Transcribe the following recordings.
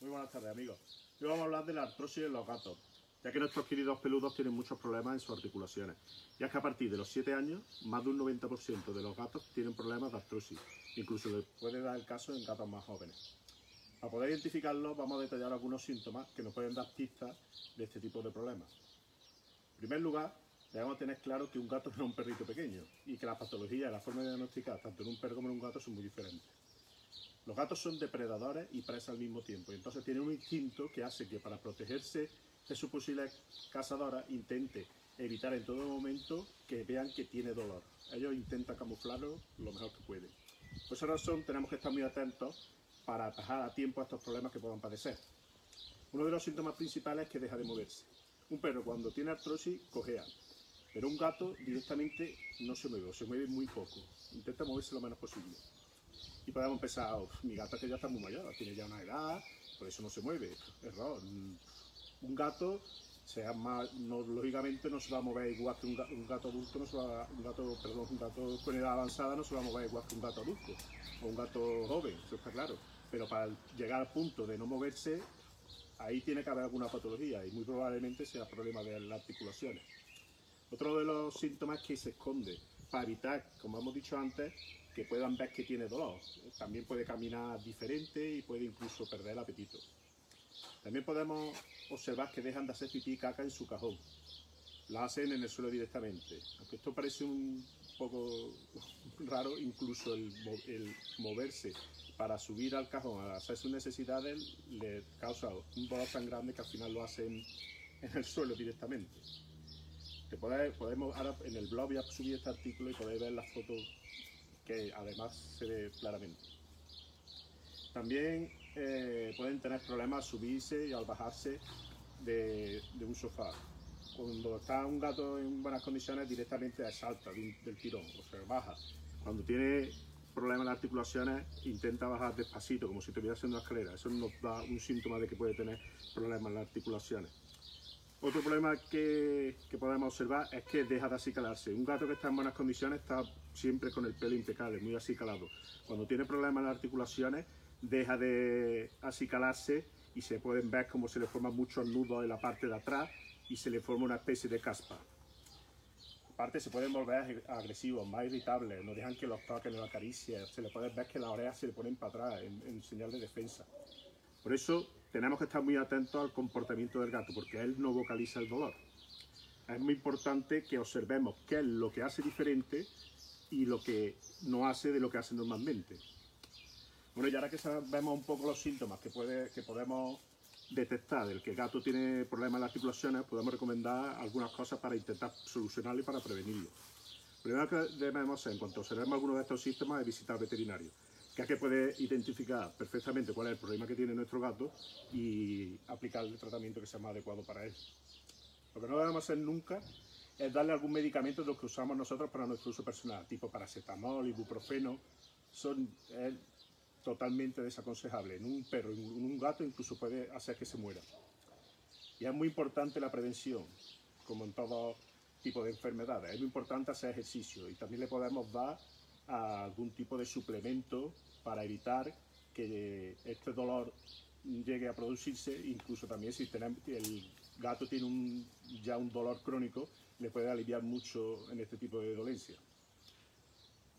Muy buenas tardes, amigos. Hoy vamos a hablar de la artrosis en los gatos, ya que nuestros queridos peludos tienen muchos problemas en sus articulaciones. Ya que a partir de los 7 años, más de un 90% de los gatos tienen problemas de artrosis. Incluso puede dar el caso en gatos más jóvenes. Para poder identificarlos, vamos a detallar algunos síntomas que nos pueden dar pistas de este tipo de problemas. En primer lugar, debemos tener claro que un gato no es un perrito pequeño y que la patología y la forma de diagnosticar tanto en un perro como en un gato son muy diferentes. Los gatos son depredadores y presas al mismo tiempo, entonces tienen un instinto que hace que para protegerse de su posible cazadora intente evitar en todo momento que vean que tiene dolor. Ellos intentan camuflarlo lo mejor que pueden. Por esa razón tenemos que estar muy atentos para atajar a tiempo estos problemas que puedan padecer. Uno de los síntomas principales es que deja de moverse. Un perro cuando tiene artrosis cojea, pero un gato directamente no se mueve, o se mueve muy poco. Intenta moverse lo menos posible. Y podemos oh, mi gata que ya está muy mayor, tiene ya una edad, por eso no se mueve. Error. Un gato, sea más, lógicamente no se va a mover igual que gato, un gato adulto, no se va, un gato, perdón, un gato con edad avanzada no se va a mover igual que un gato adulto o un gato joven, eso está claro. Pero para llegar al punto de no moverse, ahí tiene que haber alguna patología y muy probablemente sea problema de las articulaciones. Otro de los síntomas es que se esconde para evitar, como hemos dicho antes, que puedan ver que tiene dolor. También puede caminar diferente y puede incluso perder el apetito. También podemos observar que dejan de hacer pipí y caca en su cajón. La hacen en el suelo directamente. Aunque esto parece un poco raro, incluso el, el moverse para subir al cajón a hacer sus necesidades le causa un dolor tan grande que al final lo hacen en el suelo directamente. Que podemos, ahora en el blog voy a subir este artículo y podéis ver las fotos que además se ve claramente. También eh, pueden tener problemas al subirse y al bajarse de, un sofá. Cuando está un gato en buenas condiciones directamente salta del tirón, o sea, baja. Cuando tiene problemas en articulaciones intenta bajar despacito, como si estuviera haciendo una escalera. Eso nos da un síntoma de que puede tener problemas en las articulaciones. Otro problema que, podemos observar es que deja de acicalarse. Un gato que está en buenas condiciones está siempre con el pelo impecable, muy acicalado. Cuando tiene problemas en las articulaciones, deja de acicalarse y se pueden ver cómo se le forman muchos nudos en la parte de atrás y se le forma una especie de caspa. Aparte se pueden volver agresivos, más irritables, no dejan que los toquen, los acaricien, se le puede ver que las orejas se le ponen para atrás en señal de defensa. Por eso tenemos que estar muy atentos al comportamiento del gato, porque él no vocaliza el dolor. Es muy importante que observemos qué es lo que hace diferente y lo que no hace de lo que hace normalmente. Bueno, y ahora que sabemos un poco los síntomas que, puede, que podemos detectar del que el gato tiene problemas en las articulaciones, podemos recomendar algunas cosas para intentar solucionarlo y para prevenirlo. Lo primero que debemos hacer en cuanto observemos alguno de estos síntomas es visitar al veterinario que que puede identificar perfectamente cuál es el problema que tiene nuestro gato y aplicar el tratamiento que sea más adecuado para él. Lo que no debemos hacer nunca es darle algún medicamento de los que usamos nosotros para nuestro uso personal, tipo paracetamol, ibuprofeno, son totalmente desaconsejable. En un perro, en un gato incluso puede hacer que se muera. Y es muy importante la prevención, como en todo tipo de enfermedades. Es muy importante hacer ejercicio y también le podemos dar algún tipo de suplemento para evitar que este dolor llegue a producirse, incluso también si el gato tiene ya un dolor crónico, le puede aliviar mucho en este tipo de dolencia.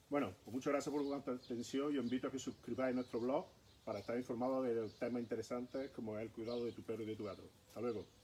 Bueno, pues muchas gracias por vuestra atención y os invito a que suscribáis nuestro blog para estar informados de temas interesantes como el cuidado de tu perro y de tu gato. Hasta luego.